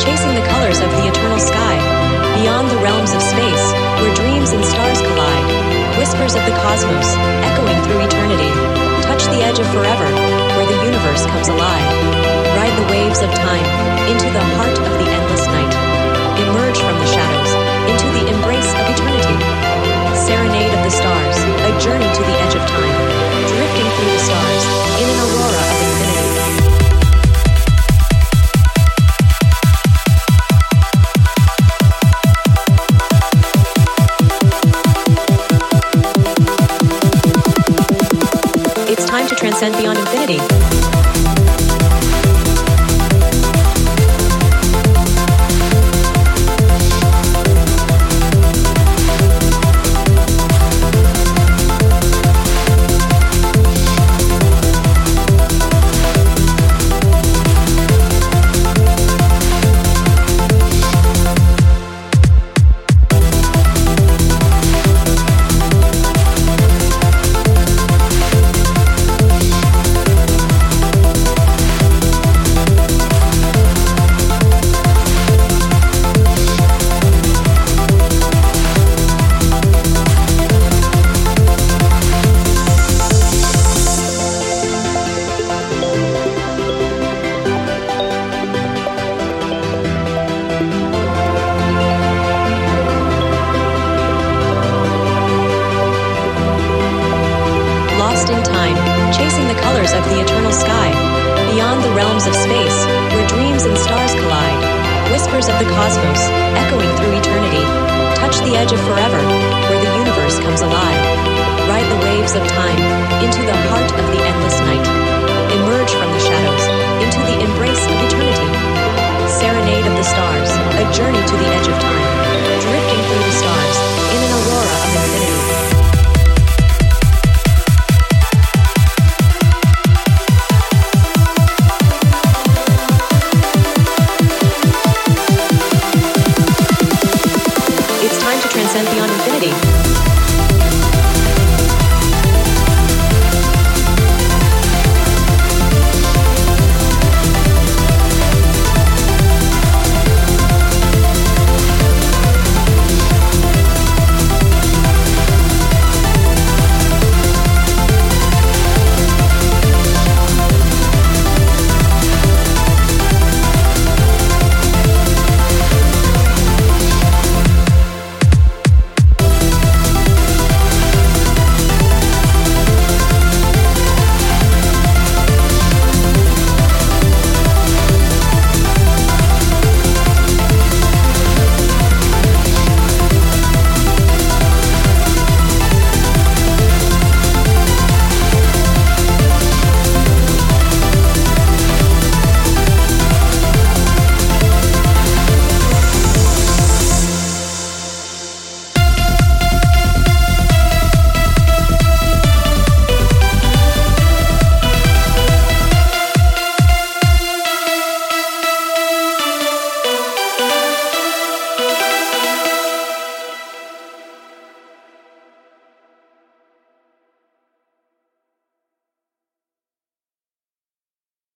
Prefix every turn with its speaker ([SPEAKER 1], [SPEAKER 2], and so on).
[SPEAKER 1] chasing the colors of the eternal sky, beyond the realms of space, where dreams and stars collide, whispers of the cosmos, echoing through eternity, touch the edge of forever, where the universe comes alive. Ride the waves of time, into the time to transcend beyond infinity. Lost in time, chasing the colors of the eternal sky. Beyond the realms of space, where dreams and stars collide. Whispers of the cosmos, echoing through eternity. Touch the edge of forever, where the universe comes alive. Ride the waves of time, into the heart of the endless night. Emerge from the shadows, into the embrace of eternity. Serenade of the stars, a journey to the transcend beyond infinity.